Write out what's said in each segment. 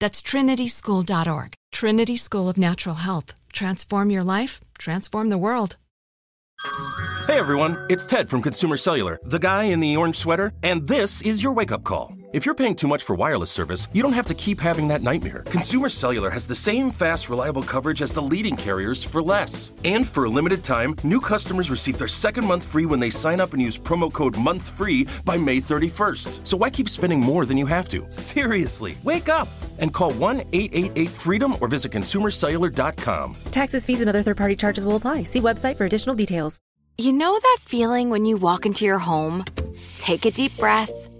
That's trinityschool.org. Trinity School of Natural Health. Transform your life, transform the world. Hey everyone, it's Ted from Consumer Cellular, the guy in the orange sweater, and this is your wake up call. If you're paying too much for wireless service, you don't have to keep having that nightmare. Consumer Cellular has the same fast, reliable coverage as the leading carriers for less. And for a limited time, new customers receive their second month free when they sign up and use promo code MONTHFREE by May 31st. So why keep spending more than you have to? Seriously, wake up and call 1 888 freedom or visit consumercellular.com. Taxes, fees, and other third party charges will apply. See website for additional details. You know that feeling when you walk into your home, take a deep breath,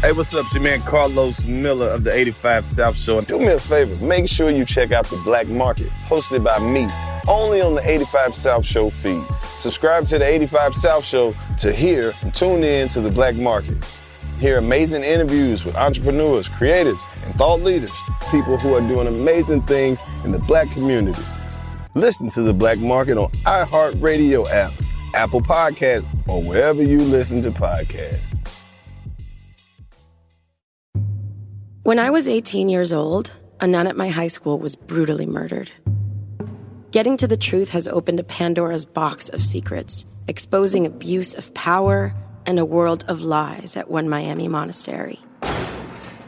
Hey, what's up? It's your man Carlos Miller of the 85 South Show. Do me a favor, make sure you check out The Black Market, hosted by me, only on the 85 South Show feed. Subscribe to the 85 South Show to hear and tune in to The Black Market. Hear amazing interviews with entrepreneurs, creatives, and thought leaders, people who are doing amazing things in the black community. Listen to The Black Market on iHeartRadio app, Apple Podcasts, or wherever you listen to podcasts. When I was 18 years old, a nun at my high school was brutally murdered. Getting to the truth has opened a Pandora's box of secrets, exposing abuse of power and a world of lies at one Miami monastery.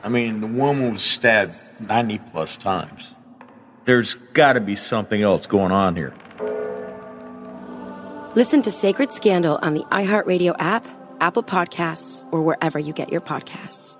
I mean, the woman was stabbed 90 plus times. There's got to be something else going on here. Listen to Sacred Scandal on the iHeartRadio app, Apple Podcasts, or wherever you get your podcasts.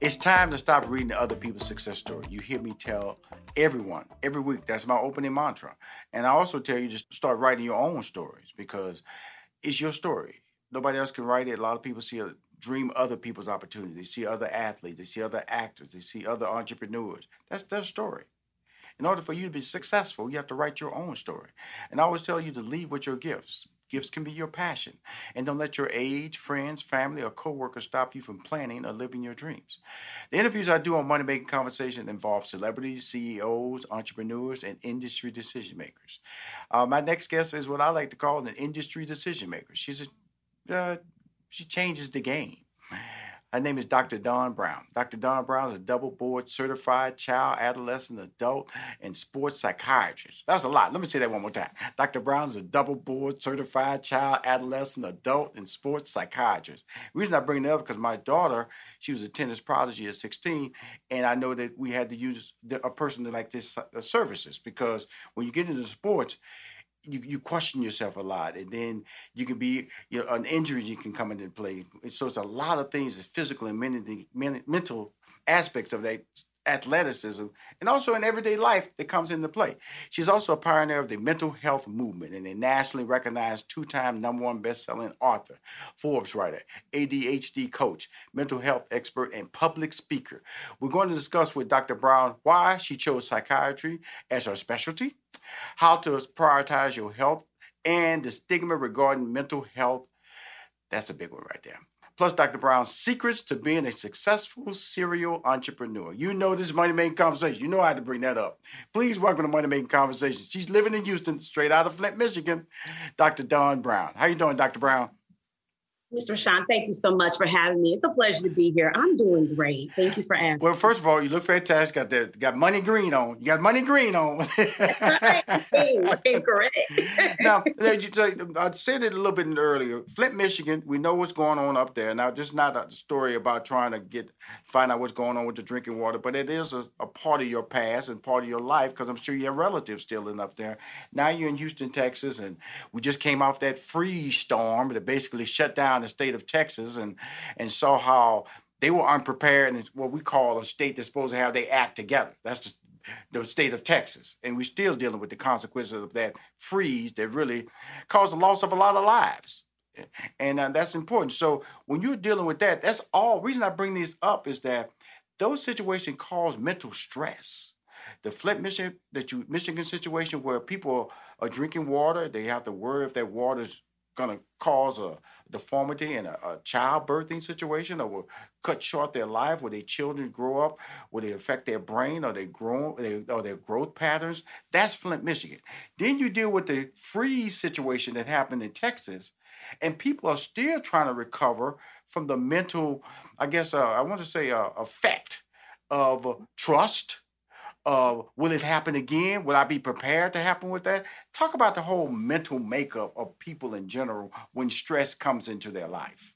It's time to stop reading the other people's success story. You hear me tell everyone every week. That's my opening mantra. And I also tell you just start writing your own stories because it's your story. Nobody else can write it. A lot of people see a dream other people's opportunities. They see other athletes. They see other actors. They see other entrepreneurs. That's their story. In order for you to be successful, you have to write your own story. And I always tell you to lead with your gifts. Gifts can be your passion. And don't let your age, friends, family, or coworkers stop you from planning or living your dreams. The interviews I do on Money Making Conversation involve celebrities, CEOs, entrepreneurs, and industry decision makers. Uh, my next guest is what I like to call an industry decision maker. She's a, uh, she changes the game. Her name is Dr. Dawn Brown. Dr. Dawn Brown is a double board certified child, adolescent, adult, and sports psychiatrist. That's a lot. Let me say that one more time. Dr. Brown is a double board certified child, adolescent, adult, and sports psychiatrist. The reason I bring that up because my daughter, she was a tennis prodigy at 16, and I know that we had to use a person like this uh, services because when you get into sports, you, you question yourself a lot and then you can be you know an injury you can come into play so it's a lot of things that's physical and mental, mental aspects of that athleticism and also in everyday life that comes into play. She's also a pioneer of the mental health movement and a nationally recognized two-time number one best-selling author, Forbes writer, ADHD coach, mental health expert, and public speaker. We're going to discuss with Dr. Brown why she chose psychiatry as her specialty, how to prioritize your health, and the stigma regarding mental health. That's a big one right there plus Dr. Brown's secrets to being a successful serial entrepreneur. You know this money making conversation. You know I had to bring that up. Please welcome to Money Making Conversation. She's living in Houston, straight out of Flint, Michigan. Dr. Dawn Brown. How you doing, Dr. Brown? Mr. Sean, thank you so much for having me. It's a pleasure to be here. I'm doing great. Thank you for asking. Well, first of all, you look fantastic. Got the got money green on. You got money green on. Correct. now, I said it a little bit earlier. Flint, Michigan. We know what's going on up there. Now, just not a story about trying to get find out what's going on with the drinking water, but it is a, a part of your past and part of your life because I'm sure you have relatives still in up there. Now you're in Houston, Texas, and we just came off that freeze storm that basically shut down the state of Texas and and saw how they were unprepared and what we call a state that's supposed to have they act together. That's the, the state of Texas, and we're still dealing with the consequences of that freeze that really caused the loss of a lot of lives. And uh, that's important. So when you're dealing with that, that's all. Reason I bring these up is that those situations cause mental stress. The Flint, Michigan, that you Michigan situation where people are drinking water, they have to worry if that water's going to cause a deformity in a, a childbirthing situation or will cut short their life? Where their children grow up? Will they affect their brain? Or they grow or their growth patterns? That's flint michigan. Then you deal with the freeze situation that happened in texas and people are still trying to recover from the mental i guess uh, i want to say uh, effect of trust uh, will it happen again? Will I be prepared to happen with that? Talk about the whole mental makeup of people in general when stress comes into their life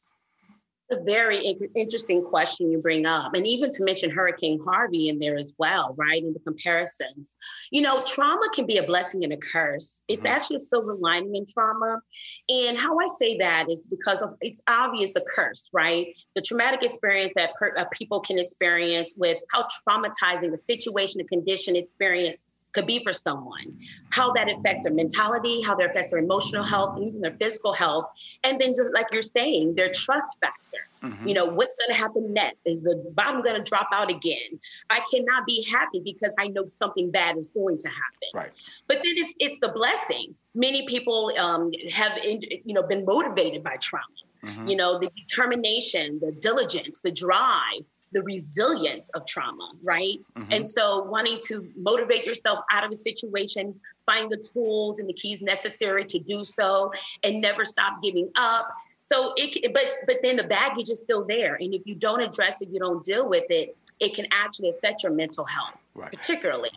a very interesting question you bring up. And even to mention Hurricane Harvey in there as well, right? In the comparisons. You know, trauma can be a blessing and a curse. It's mm-hmm. actually a silver lining in trauma. And how I say that is because of, it's obvious the curse, right? The traumatic experience that per, uh, people can experience with how traumatizing the situation, the condition, experience could be for someone, how that affects their mentality, how that affects their emotional health, even their physical health. And then just like you're saying, their trust factor. Mm-hmm. You know, what's going to happen next? Is the bottom going to drop out again? I cannot be happy because I know something bad is going to happen. Right. But then it's it's the blessing. Many people um, have you know been motivated by trauma. Mm-hmm. You know, the determination, the diligence, the drive the resilience of trauma, right? Mm-hmm. And so wanting to motivate yourself out of a situation, find the tools and the keys necessary to do so and never stop giving up. So it but but then the baggage is still there. And if you don't address it, you don't deal with it, it can actually affect your mental health, right. particularly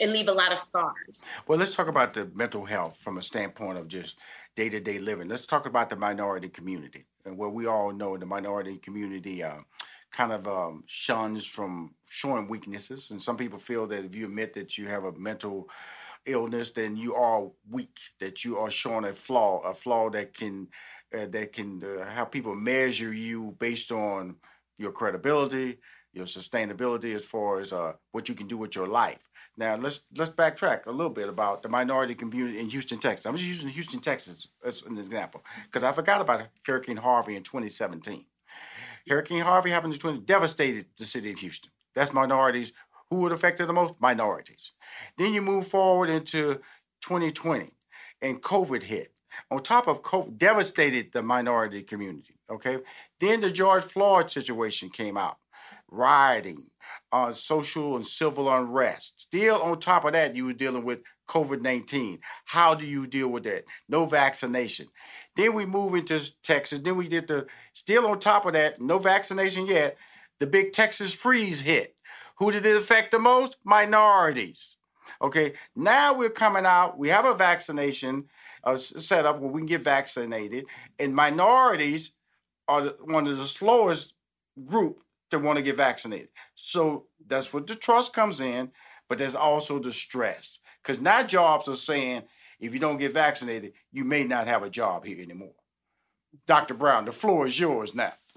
and leave a lot of scars. Well, let's talk about the mental health from a standpoint of just day to day living. Let's talk about the minority community and where we all know the minority community uh, kind of um, shuns from showing weaknesses. And some people feel that if you admit that you have a mental illness, then you are weak, that you are showing a flaw, a flaw that can uh, that can uh, have people measure you based on your credibility, your sustainability as far as uh, what you can do with your life. Now let's let's backtrack a little bit about the minority community in Houston, Texas. I'm just using Houston, Texas as an example because I forgot about Hurricane Harvey in 2017. Hurricane Harvey happened in 20, devastated the city of Houston. That's minorities. Who would affect it the most? Minorities. Then you move forward into 2020 and COVID hit. On top of COVID, devastated the minority community. Okay. Then the George Floyd situation came out, rioting, uh, social and civil unrest. Still on top of that, you were dealing with COVID 19. How do you deal with that? No vaccination. Then we move into Texas. Then we did the, still on top of that, no vaccination yet, the big Texas freeze hit. Who did it affect the most? Minorities. Okay, now we're coming out, we have a vaccination uh, set up where we can get vaccinated, and minorities are one of the slowest group to want to get vaccinated. So that's what the trust comes in, but there's also the stress. Because now jobs are saying if you don't get vaccinated, you may not have a job here anymore. Dr. Brown, the floor is yours now.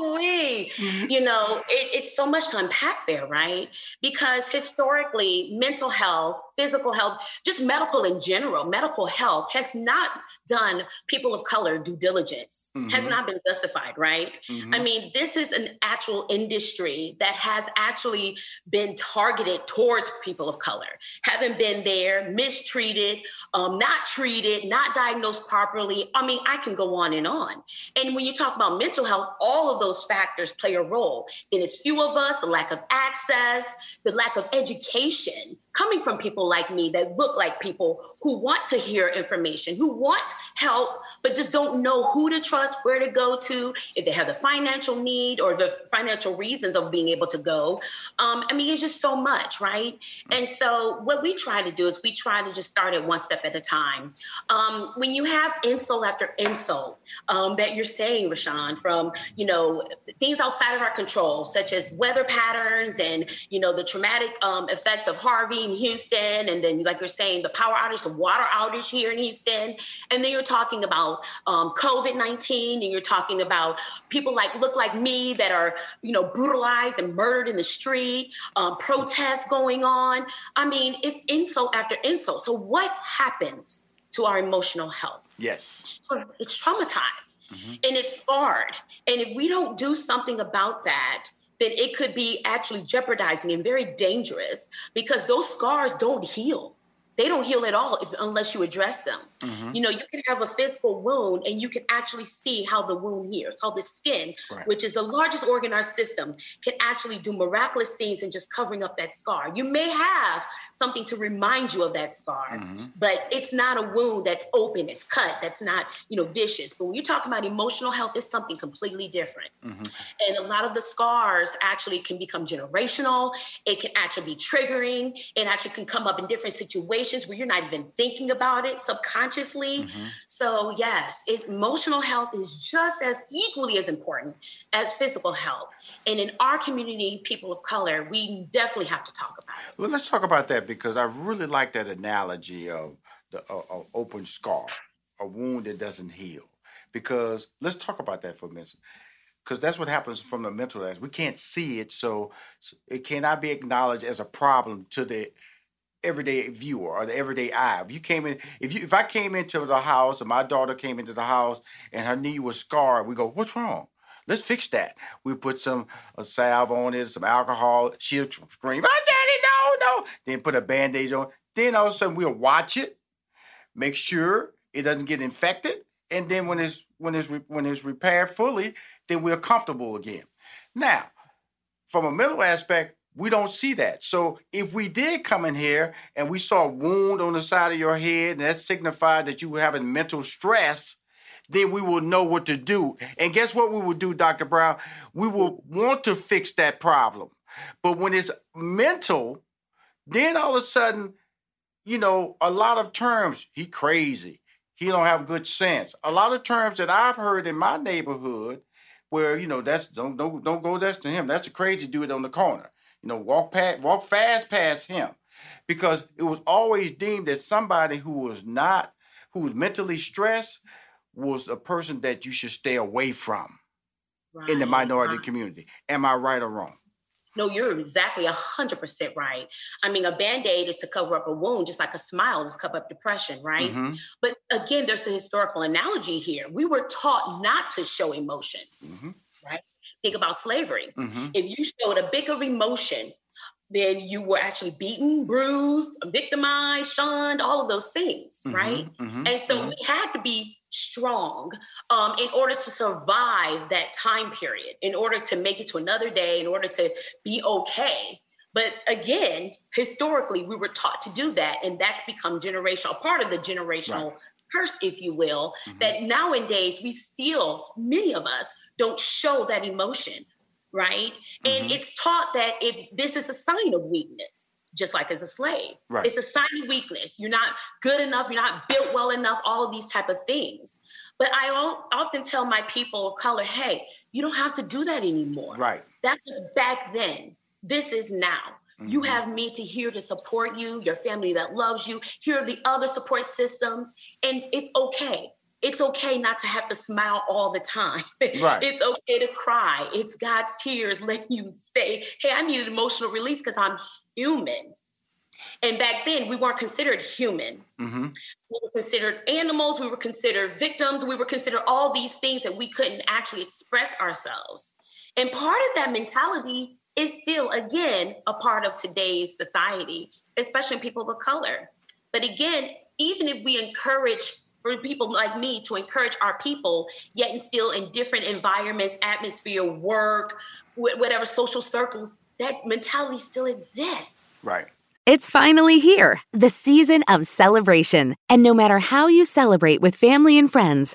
Ooh-wee. You know, it, it's so much to unpack there, right? Because historically, mental health, physical health, just medical in general, medical health has not done people of color due diligence, mm-hmm. has not been justified, right? Mm-hmm. I mean, this is an actual industry that has actually been targeted towards people of color, haven't been there, mistreated, um, not treated, not diagnosed properly. I mean, I can go on and on. And when you talk about mental health, all of those factors play a role. Then it's few of us, the lack of access, the lack of education coming from people like me that look like people who want to hear information, who want help, but just don't know who to trust, where to go to, if they have the financial need or the financial reasons of being able to go. Um, I mean, it's just so much, right? And so, what we try to do is we try to just start it one step at a time. Um, when you have insult after insult um, that you're saying, Rushion, from you know things outside of our control, such as weather patterns and you know the traumatic um, effects of Harvey in Houston, and then like you're saying, the power outage, the water outage here in Houston, and then you're talking about um, COVID nineteen, and you're talking about people like look like me that are you know brutalized and murdered in the street, um, protests going on. I mean, it's insult after insult. So what happens to our emotional health? Yes, it's traumatized mm-hmm. and it's scarred, and if we don't do something about that then it could be actually jeopardizing and very dangerous because those scars don't heal they don't heal at all if, unless you address them. Mm-hmm. You know, you can have a physical wound and you can actually see how the wound heals, how the skin, right. which is the largest organ in our system, can actually do miraculous things in just covering up that scar. You may have something to remind you of that scar, mm-hmm. but it's not a wound that's open, it's cut, that's not, you know, vicious. But when you talk about emotional health, it's something completely different. Mm-hmm. And a lot of the scars actually can become generational. It can actually be triggering. It actually can come up in different situations situations where you're not even thinking about it subconsciously. Mm-hmm. So, yes, it, emotional health is just as equally as important as physical health. And in our community, people of color, we definitely have to talk about it. Well, let's talk about that because I really like that analogy of the uh, open scar, a wound that doesn't heal. Because let's talk about that for a minute because that's what happens from the mental aspect. We can't see it, so it cannot be acknowledged as a problem to the everyday viewer or the everyday eye. If you came in, if you if I came into the house and my daughter came into the house and her knee was scarred, we go, what's wrong? Let's fix that. We put some salve on it, some alcohol. She'll scream, "Oh, daddy, no, no!" Then put a bandage on. Then all of a sudden we'll watch it, make sure it doesn't get infected, and then when it's when it's when it's repaired fully, then we're comfortable again. Now, from a mental aspect, we don't see that. So if we did come in here and we saw a wound on the side of your head, and that signified that you were having mental stress, then we will know what to do. And guess what we will do, Dr. Brown? We will want to fix that problem. But when it's mental, then all of a sudden, you know, a lot of terms, he crazy. He don't have good sense. A lot of terms that I've heard in my neighborhood where, you know, that's don't don't don't go that's to him. That's a crazy dude on the corner. You know, walk past, walk fast past him, because it was always deemed that somebody who was not, who was mentally stressed, was a person that you should stay away from right, in the minority right. community. Am I right or wrong? No, you're exactly 100% right. I mean, a band aid is to cover up a wound, just like a smile is to cover up depression, right? Mm-hmm. But again, there's a historical analogy here. We were taught not to show emotions. Mm-hmm. Think about slavery. Mm-hmm. If you showed a bigger emotion, then you were actually beaten, bruised, victimized, shunned, all of those things, mm-hmm, right? Mm-hmm, and so mm-hmm. we had to be strong um, in order to survive that time period, in order to make it to another day, in order to be okay. But again, historically, we were taught to do that, and that's become generational, part of the generational right. Curse, if you will. Mm-hmm. That nowadays we still, many of us, don't show that emotion right? Mm-hmm. And it's taught that if this is a sign of weakness, just like as a slave, right. it's a sign of weakness. You're not good enough. You're not built well enough. All of these type of things. But I often tell my people of color, hey, you don't have to do that anymore. Right. That was back then. This is now. Mm-hmm. You have me to here to support you, your family that loves you. Here are the other support systems, and it's okay it's okay not to have to smile all the time. Right. it's okay to cry. It's God's tears letting you say, hey, I need an emotional release because I'm human. And back then, we weren't considered human. Mm-hmm. We were considered animals. We were considered victims. We were considered all these things that we couldn't actually express ourselves. And part of that mentality is still, again, a part of today's society, especially people of color. But again, even if we encourage for people like me to encourage our people, yet and still in different environments, atmosphere, work, whatever social circles, that mentality still exists. Right. It's finally here, the season of celebration. And no matter how you celebrate with family and friends,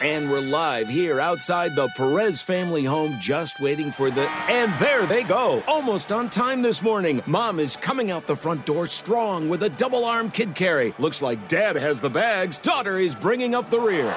And we're live here outside the Perez family home, just waiting for the. And there they go, almost on time this morning. Mom is coming out the front door strong with a double arm kid carry. Looks like dad has the bags, daughter is bringing up the rear.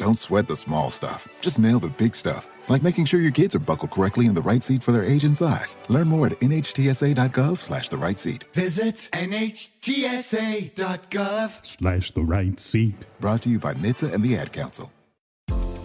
Don't sweat the small stuff. Just nail the big stuff, like making sure your kids are buckled correctly in the right seat for their age and size. Learn more at nhtsa.gov slash the right seat. Visit nhtsa.gov slash the right seat. Brought to you by NHTSA and the Ad Council.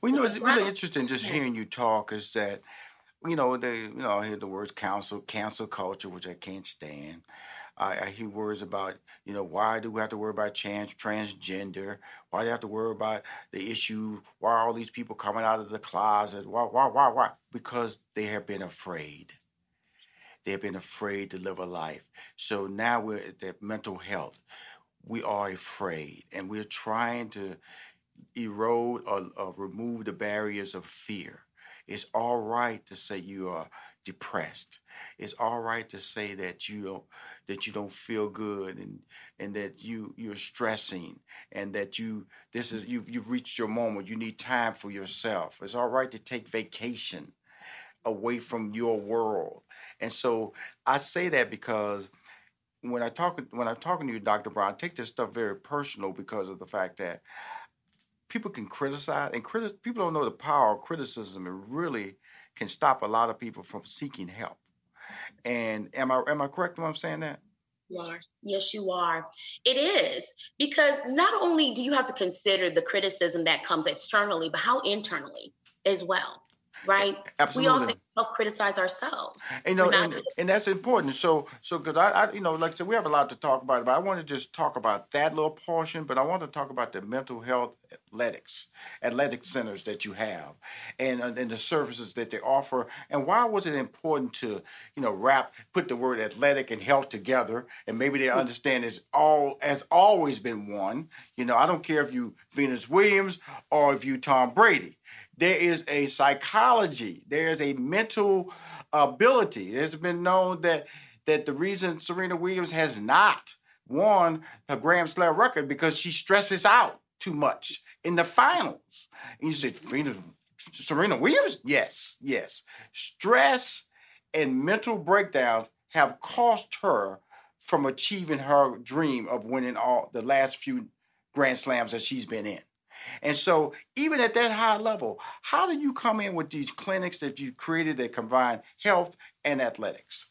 Well, you know, it's really interesting just hearing you talk is that, you know, they, you know, I hear the words cancel, cancel culture, which I can't stand. I, I hear words about, you know, why do we have to worry about trans, transgender? Why do you have to worry about the issue? Why are all these people coming out of the closet? Why, why, why, why? Because they have been afraid. They have been afraid to live a life. So now we're at the mental health. We are afraid, and we're trying to erode or, or remove the barriers of fear. It's all right to say you are depressed. It's all right to say that you don't that you don't feel good and and that you you're stressing and that you this is you've you've reached your moment. You need time for yourself. It's all right to take vacation away from your world. And so I say that because when I talk when I'm talking to you, Dr. Brown, I take this stuff very personal because of the fact that people can criticize and criti- people don't know the power of criticism. It really can stop a lot of people from seeking help. And am I am I correct when I'm saying that? You are. Yes, you are. It is because not only do you have to consider the criticism that comes externally, but how internally as well right? Absolutely. We often self-criticize ourselves. And, you know, and, and, that's important. So, so because I, I, you know, like I said, we have a lot to talk about, but I want to just talk about that little portion. But I want to talk about the mental health athletics, athletic centers that you have, and uh, and the services that they offer. And why was it important to, you know, wrap, put the word athletic and health together, and maybe they understand it's all has always been one. You know, I don't care if you Venus Williams or if you Tom Brady there is a psychology, there is a mental ability. It's been known that that the reason Serena Williams has not won the Grand Slam record because she stresses out too much in the finals. And you say, Serena Williams? Yes, yes. Stress and mental breakdowns have cost her from achieving her dream of winning all the last few Grand Slams that she's been in. And so, even at that high level, how do you come in with these clinics that you created that combine health and athletics?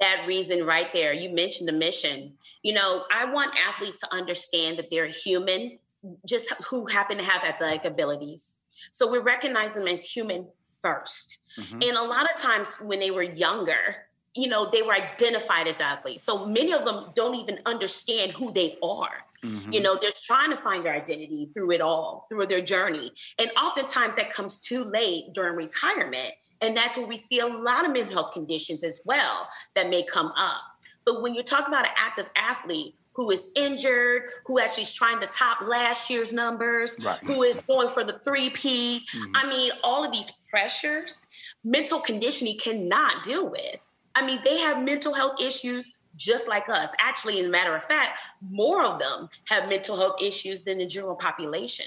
That reason right there, you mentioned the mission. You know, I want athletes to understand that they're human, just who happen to have athletic abilities. So we recognize them as human 1st mm-hmm. And a lot of times when they were younger, you know, they were identified as athletes. So many of them don't even understand who they are. Mm-hmm. You know, they're trying to find their identity through it all, through their journey. And oftentimes that comes too late during retirement. And that's where we see a lot of mental health conditions as well that may come up. But when you talk about an active athlete who is injured, who actually is trying to top last year's numbers, right. who is going for the 3 P, mm-hmm. I mean, all of these pressures, mental conditioning cannot deal with. I mean, they have mental health issues just like us. Actually, in a matter of fact, more of them have mental health issues than the general population.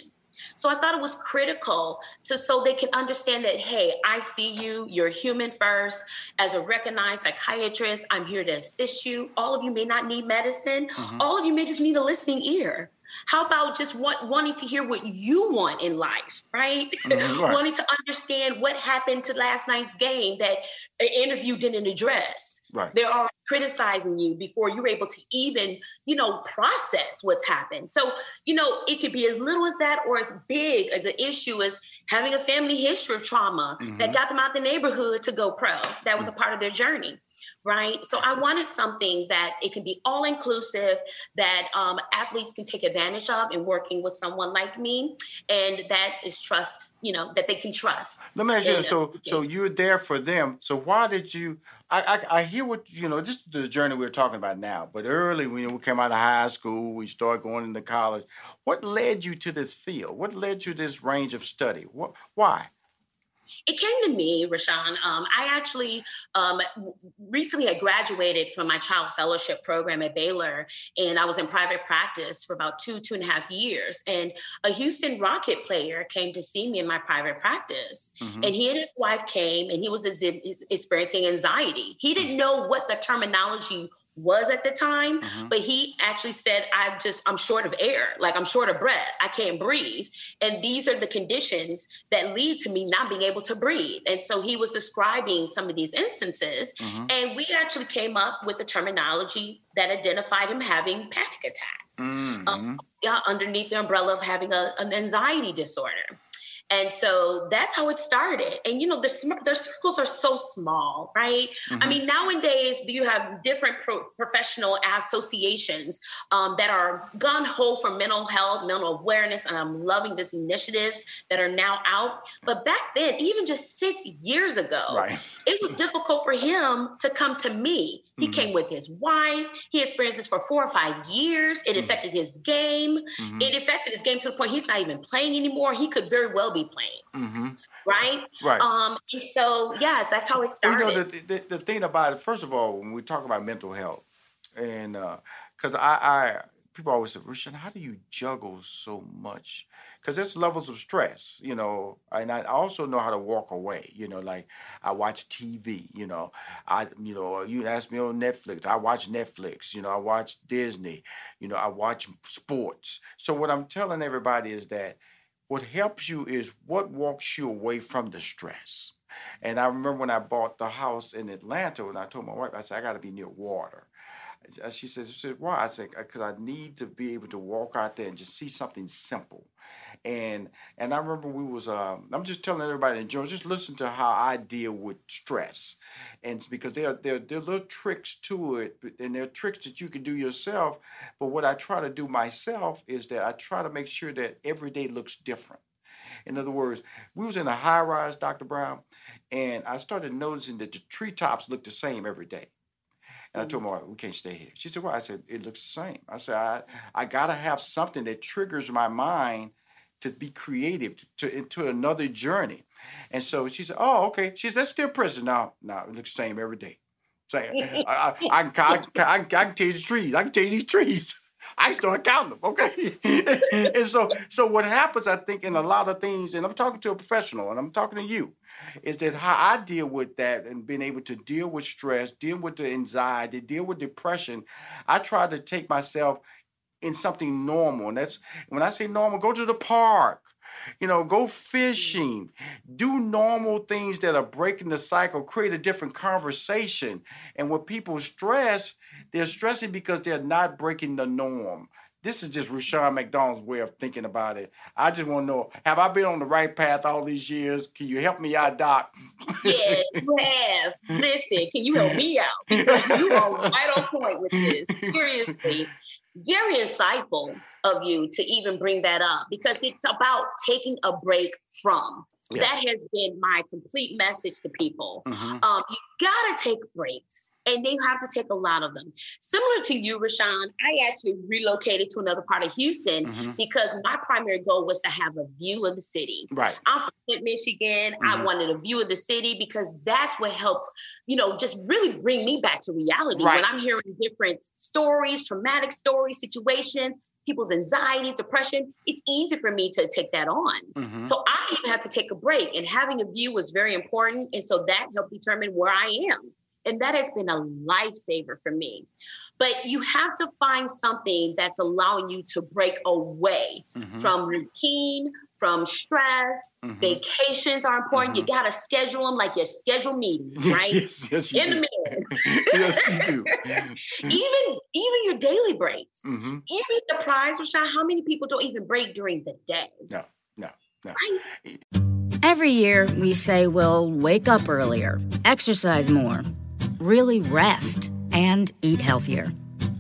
So I thought it was critical to so they can understand that, hey, I see you, you're human first. As a recognized psychiatrist, I'm here to assist you. All of you may not need medicine, mm-hmm. all of you may just need a listening ear. How about just want, wanting to hear what you want in life, right? Mm-hmm, right? wanting to understand what happened to last night's game that an interview didn't address. Right. There are criticizing you before you're able to even, you know, process what's happened. So, you know, it could be as little as that or as big as an issue as having a family history of trauma mm-hmm. that got them out the neighborhood to go pro. That was a part of their journey right? So I wanted something that it can be all inclusive, that um, athletes can take advantage of in working with someone like me, and that is trust. You know that they can trust. Let me ask you. So, so you're there for them. So why did you? I, I, I hear what you know. Just the journey we're talking about now. But early when we came out of high school, we started going into college. What led you to this field? What led you to this range of study? What? Why? It came to me, Rushion. Um, I actually um, recently had graduated from my child fellowship program at Baylor, and I was in private practice for about two, two and a half years. And a Houston Rocket player came to see me in my private practice, mm-hmm. and he and his wife came, and he was experiencing anxiety. He didn't mm. know what the terminology was at the time, mm-hmm. but he actually said, I'm just, I'm short of air. Like I'm short of breath. I can't breathe. And these are the conditions that lead to me not being able to breathe. And so he was describing some of these instances. Mm-hmm. And we actually came up with the terminology that identified him having panic attacks mm-hmm. um, yeah, underneath the umbrella of having a, an anxiety disorder. And so that's how it started. And you know, the, the circles are so small, right? Mm-hmm. I mean, nowadays you have different pro- professional associations um, that are gun ho for mental health, mental awareness, and I'm loving these initiatives that are now out. But back then, even just six years ago, right. it was difficult for him to come to me. He mm-hmm. came with his wife. He experienced this for four or five years. It mm-hmm. affected his game. Mm-hmm. It affected his game to the point he's not even playing anymore. He could very well be playing. Mm-hmm. Right. Right. Um. And so yes, that's how it started. You know, the, the, the thing about it. First of all, when we talk about mental health, and because uh, I, I people always say, Rushion, how do you juggle so much? Because there's levels of stress, you know. And I also know how to walk away, you know. Like I watch TV, you know. I, you know, you ask me on Netflix. I watch Netflix, you know. I watch Disney, you know. I watch sports. So what I'm telling everybody is that what helps you is what walks you away from the stress. And I remember when I bought the house in Atlanta, and I told my wife, I said, I got to be near water. She said, she said, why? I said, because I need to be able to walk out there and just see something simple. And and I remember we was um, I'm just telling everybody enjoy just listen to how I deal with stress, and because there are there there are little tricks to it, and there are tricks that you can do yourself. But what I try to do myself is that I try to make sure that every day looks different. In other words, we was in a high rise, Dr. Brown, and I started noticing that the treetops look the same every day. And I told my wife, we can't stay here. She said, why? I said, it looks the same. I said, I, I got to have something that triggers my mind to be creative, to, into another journey. And so she said, oh, okay. She said, that's still prison. now. Now it looks the same every day. Say, I, I, I, I, I, I can tell you the trees. I can tell you these trees. I start counting them, okay? and so, so what happens, I think, in a lot of things, and I'm talking to a professional, and I'm talking to you, is that how I deal with that and being able to deal with stress, deal with the anxiety, deal with depression. I try to take myself in something normal. And that's when I say normal, go to the park. You know, go fishing, do normal things that are breaking the cycle, create a different conversation. And when people stress, they're stressing because they're not breaking the norm. This is just Rushion McDonald's way of thinking about it. I just want to know: Have I been on the right path all these years? Can you help me out, Doc? yes, you have. Listen, can you help me out? Because you are right on point with this. Seriously, very insightful of you to even bring that up because it's about taking a break from. Yes. That has been my complete message to people. Mm-hmm. Um, you gotta take breaks, and they have to take a lot of them. Similar to you, Rushion, I actually relocated to another part of Houston mm-hmm. because my primary goal was to have a view of the city. Right. I'm from Flint, Michigan. Mm-hmm. I wanted a view of the city because that's what helps, you know, just really bring me back to reality. Right. When I'm hearing different stories, traumatic stories, situations, people's anxieties, depression, it's easy for me to take that on. Mm-hmm. So I even had to take a break, and having a view was very important. And so that helped determine where I am. And that has been a lifesaver for me. But you have to find something that's allowing you to break away mm-hmm. from routine, from stress. Mm-hmm. Vacations are important. Mm-hmm. You got to schedule them like you schedule meetings, right? yes, yes, you In do. the. yes, you do. even even your daily breaks. Mm-hmm. Even the prize, Rushion, how many people don't even break during the day? No, no, no. Right? Every year we say we'll wake up earlier, exercise more, really rest, and eat healthier.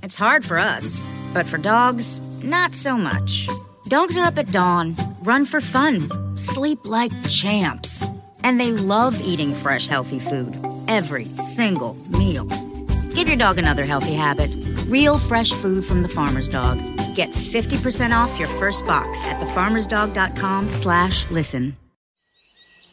It's hard for us, but for dogs, not so much. Dogs are up at dawn, run for fun, sleep like champs, and they love eating fresh, healthy food every single meal. Give your dog another healthy habit. Real fresh food from the farmer's dog. Get 50% off your first box at thefarmersdog.com slash listen.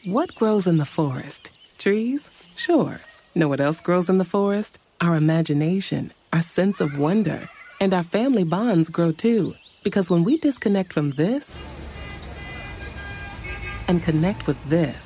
What grows in the forest? Trees? Sure. Know what else grows in the forest? Our imagination, our sense of wonder, and our family bonds grow too. Because when we disconnect from this and connect with this,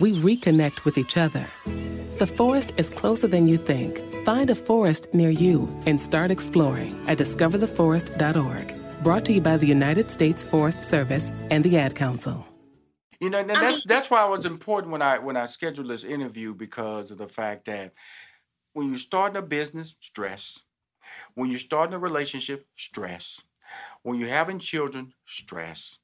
we reconnect with each other. The forest is closer than you think. Find a forest near you and start exploring at discovertheforest.org. Brought to you by the United States Forest Service and the Ad Council. You know, and that's that's why it was important when I when I scheduled this interview because of the fact that when you're starting a business, stress. When you're starting a relationship, stress. When you're having children, stress.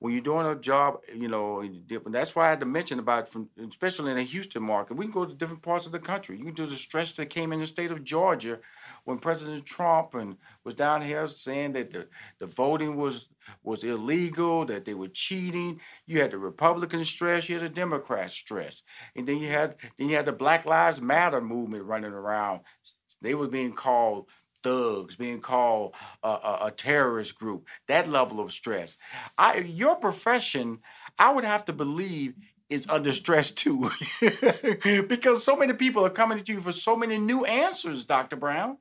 When you're doing a job, you know, that's why I had to mention about, from, especially in the Houston market. We can go to different parts of the country. You can do the stress that came in the state of Georgia when President Trump and was down here saying that the, the voting was was illegal, that they were cheating. You had the Republican stress, you had the Democrat stress, and then you had then you had the Black Lives Matter movement running around. They were being called thugs, being called a, a, a, terrorist group, that level of stress. I, your profession, I would have to believe is under stress too, because so many people are coming to you for so many new answers, Dr. Brown.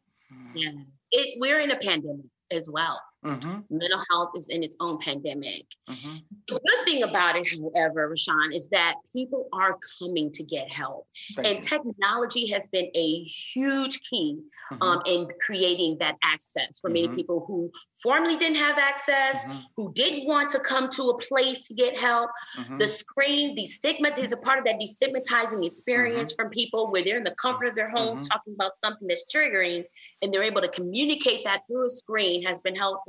Yeah, it, we're in a pandemic as well. Mm-hmm. Mental health is in its own pandemic. Mm-hmm. The good thing about it, however, Rushion, is that people are coming to get help. Thank and you. technology has been a huge key mm-hmm. um, in creating that access for many mm-hmm. people who formerly didn't have access, mm-hmm. who didn't want to come to a place to get help. Mm-hmm. The screen, the stigma is a part of that destigmatizing experience from people where they're in the comfort of their homes talking about something that's triggering and they're able to communicate that through a screen has been helpful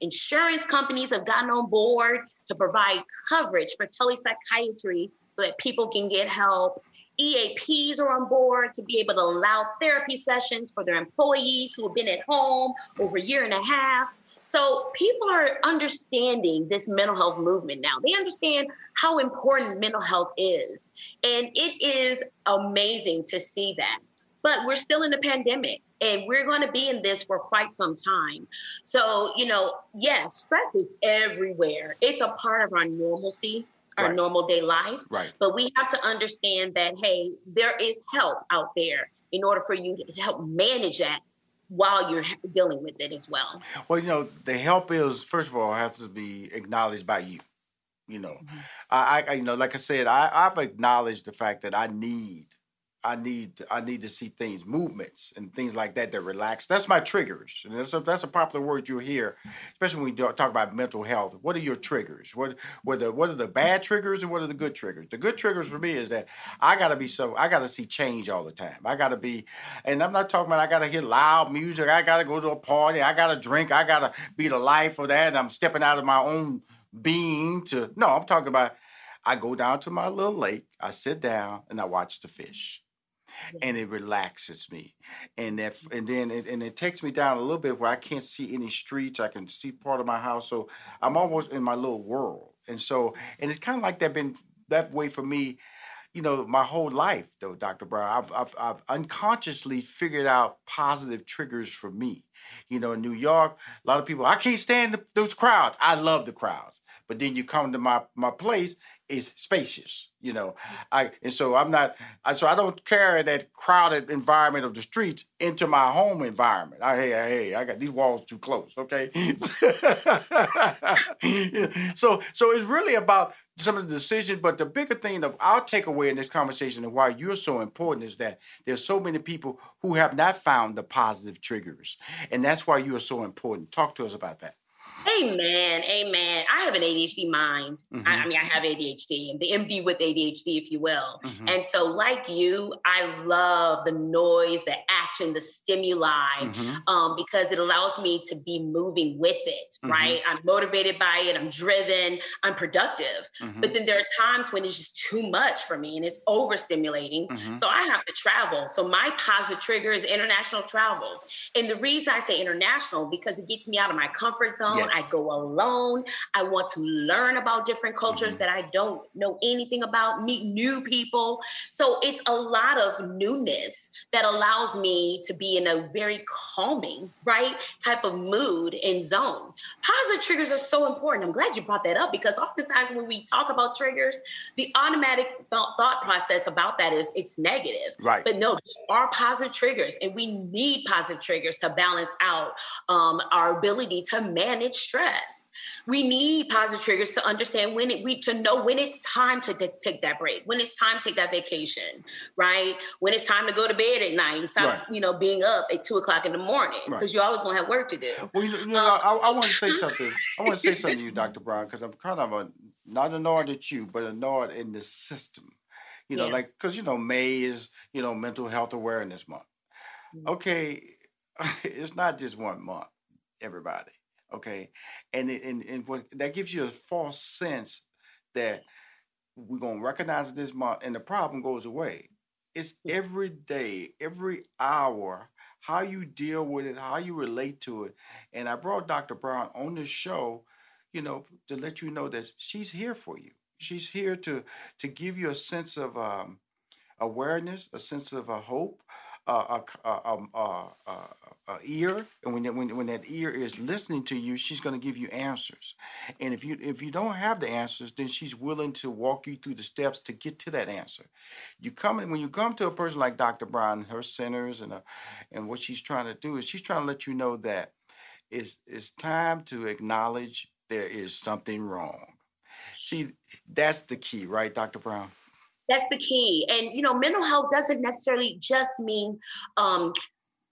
Insurance companies have gotten on board to provide coverage for telepsychiatry so that people can get help. EAPs are on board to be able to allow therapy sessions for their employees who have been at home over a year and a half. So people are understanding this mental health movement now. They understand how important mental health is. And it is amazing to see that. But we're still in a pandemic and we're going to be in this for quite some time. So, you know, yes, stress is everywhere. It's a part of our normalcy, our right. normal day life. Right. But we have to understand that, hey, there is help out there in order for you to help manage that while you're dealing with it as well. Well, you know, the help is, first of all, has to be acknowledged by you. You know, mm-hmm. I, I, you know, like I said, I, I've acknowledged the fact that I need I need I need to see things, movements and things like that that relax. That's my triggers, and that's a, that's a popular word you hear, especially when you talk about mental health. What are your triggers? What what the what are the bad triggers and what are the good triggers? The good triggers for me is that I gotta be so I gotta see change all the time. I gotta be, and I'm not talking about I gotta hear loud music. I gotta go to a party. I gotta drink. I gotta be the life of that. I'm stepping out of my own being to no. I'm talking about I go down to my little lake. I sit down and I watch the fish and it relaxes me. And that mm. and then it, and it takes me down a little bit where i can't see any streets i can see part of my house so i'm almost in my little world. And so and it's kind of like that been that way for me you know my whole life though dr brown. I've, I've, I've unconsciously figured out positive triggers for me. You know in new york a lot of people i can't stand the, those crowds. I love the crowds. But then you come to my my place is spacious, you know. I and so I'm not I, so I don't carry that crowded environment of the streets into my home environment. I hey hey I got these walls too close, okay? so so it's really about some of the decisions, but the bigger thing of our takeaway in this conversation and why you're so important is that there's so many people who have not found the positive triggers. And that's why you are so important. Talk to us about that. Amen. Amen. I have an ADHD mind. Mm-hmm. I, I, mean, I have ADHD and the MD with ADHD, if you will. Mm-hmm. And so, like you, I love the noise, the action, the stimuli, mm-hmm. um, because it allows me to be moving with it, mm-hmm. right? I'm motivated by it. I'm driven. I'm productive. Mm-hmm. But then there are times when it's just too much for me and it's overstimulating. Mm-hmm. So I have to travel. So my positive trigger is international travel. And the reason I say international, because it gets me out of my comfort zone. Yes. I go alone. I want to learn about different cultures mm-hmm. that I don't know anything about, meet new people. So it's a lot of newness that allows me to be in a very calming, right, type of mood and zone. Positive triggers are so important. I'm glad you brought that up because oftentimes when we talk about triggers, the automatic th- thought process about that is it's negative. Right. But no, there are positive triggers, and we need positive triggers to balance out um, our ability to manage stress. We need positive triggers to understand when it we to know when it's time to take that break, when it's time to take that vacation, right? When it's time to go to bed at night, stop right. you know being up at two o'clock in the morning because right. you're always gonna have work to do. Well, you know, um, I, I, want to say something. I want to say something to you, Dr. Brown, because I'm kind of a not annoyed at you, but annoyed in the system. You know, yeah. like because you know May is you know Mental Health Awareness Month. Mm-hmm. Okay, it's not just one month, everybody okay? And it, and, and what that gives you a false sense that we're going to recognize this month and the problem goes away. It's every day every hour how you deal with it how you relate to it. And i brought dr brown on this show you know to let you know that she's here for you. She's here to to give you a sense of um, awareness a sense of a hope um, uh, uh, uh, ear, and when that, when when that ear is listening to you, she's going to give you answers. And if you if you don't have the answers, then she's willing to walk you through the steps to get to that answer. You come when you come to a person like Dr. Brown, her centers, and uh, and what she's trying to do is she's trying to let you know that it's it's time to acknowledge there is something wrong. See, that's the key, right, Dr. Brown? That's the key. And you know, mental health doesn't necessarily just mean um,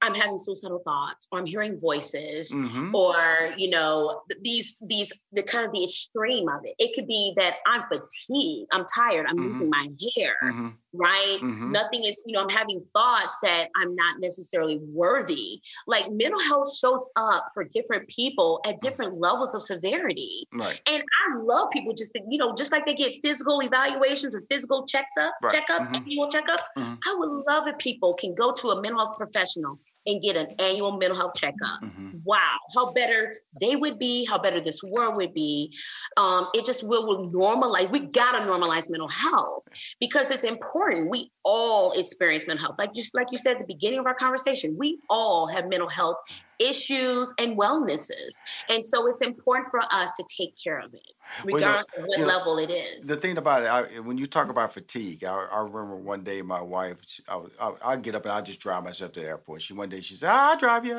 I'm having suicidal thoughts or I'm hearing voices Mhm. or you know these these the kind of the extreme of it. It could be that I'm fatigued, I'm tired, I'm losing Mhm. my hair, Mhm. right? Mhm. Nothing is, you know, I'm having thoughts that I'm not necessarily worthy. Like mental health shows up for different people at different levels of severity. Right. And I love people just to, you know, just like they get physical evaluations or physical checks up, Right. checkups, Mhm. annual checkups. Mhm. I would love if people can go to a mental health professional and get an annual mental health checkup. Mm-hmm. Wow, how better they would be, how better this world would be. Um, it just will, will normalize. We gotta normalize mental health because it's important. We all experience mental health. Like just like you said at the beginning of our conversation, we all have mental health issues and wellnesses. And so it's important for us to take care of it, Well, you know- regardless of what you know, level it is. The thing about it, I, when you talk about fatigue, I, I remember one day my wife, she- I, I, I get up and I just drive myself to the airport. She one day she said, "I'll drive you."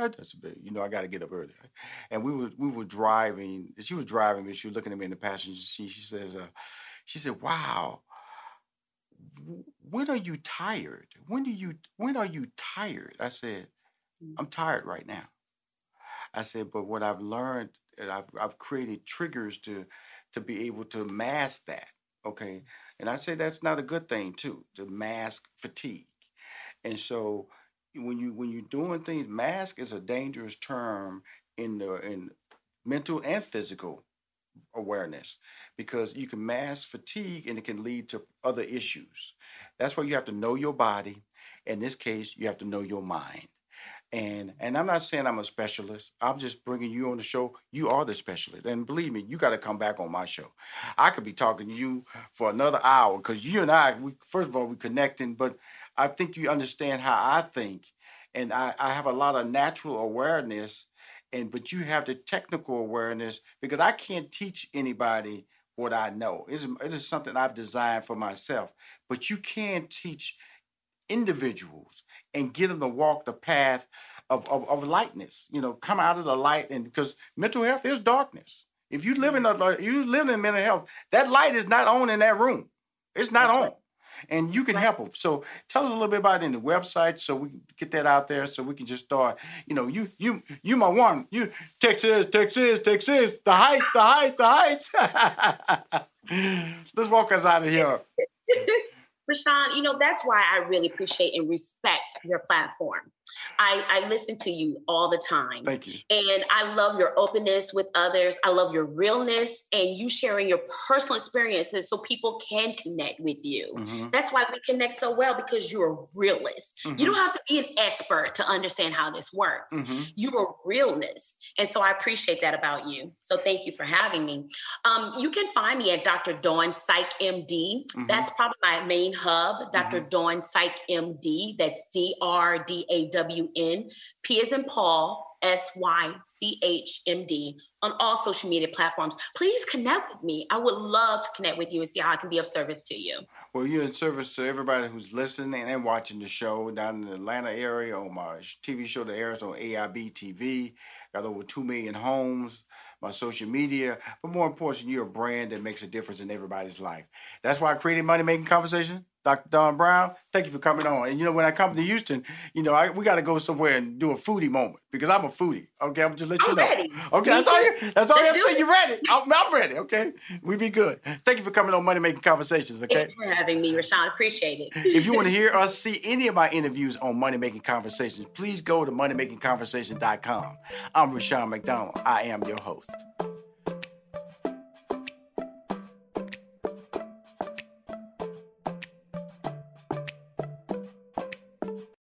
"You know, I got to get up early." And we were we were driving. She was driving, but she was looking at me in the passenger seat. She says, uh, "She said, wow." When are you tired? When do you when are you tired? I said, I'm tired right now. I said, but what I've learned, I've I've created triggers to to be able to mask that. Okay. And I say that's not a good thing too, to mask fatigue. And so when you when you're doing things, mask is a dangerous term in the in mental and physical awareness because you can mask fatigue and it can lead to other issues. That's why you have to know your body. In this case, you have to know your mind. And and I'm not saying I'm a specialist. I'm just bringing you on the show. You are the specialist, and believe me, you got to come back on my show. I could be talking to you for another hour because you and I, we, first of all, we connecting, but I think you understand how I think, and I, I have a lot of natural awareness, and but you have the technical awareness because I can't teach anybody what I know. It's, it is something I've designed for myself, but you can teach individuals and get them to walk the path of, of, of lightness. You know, come out of the light, and because mental health is darkness. If you live in mm-hmm. a you live in mental health, that light is not on in that room. It's not on. And you can help them. So tell us a little bit about it in the website so we can get that out there so we can just start, you know, you you you my one. You Texas, Texas, Texas, the heights, the heights, the heights. Let's walk us out of here. Rushion, you know, that's why I really appreciate and respect your platform. I, I listen to you all the time. Thank you. And I love your openness with others. I love your realness and you sharing your personal experiences so people can connect with you. Mhm. That's why we connect so well because you're a realist. You Mhm. don't have to be an expert to understand how this works. Mhm. You're a realness. And so I appreciate that about you. So thank you for having me. Um, you can find me at Dr. Dawn Psych MD. Mhm. That's probably my main hub, doctor Dawn Psych MD. That's D R D A W N. P is in Paul, S Y C H M D on all social media platforms. Please connect with me. I would love to connect with you and see how I can be of service to you. Well, you're in service to everybody who's listening and watching the show down in the Atlanta area on my TV show that airs on AIB TV. Got over 2 million homes, my social media. But more importantly, you're a brand that makes a difference in everybody's life. That's why I created Money Making Conversation. Dr. Dawn Brown, thank you for coming on. And you know, when I come to Houston, you know, I, we got to go somewhere and do a foodie moment because I'm a foodie. Okay, I'm just let you I'm know. ready. Okay, Me that's all you. That's all you have to say. do You ready? I'm, I'm ready. Okay, we be good. Thank you for coming on Money Making Conversations. Okay. Thank you for having me, Rushion. Appreciate it. If you want to hear us see any of my interviews on Money Making Conversations, please go to moneymakingconversation.com. I'm Rushion McDonald. I am your host.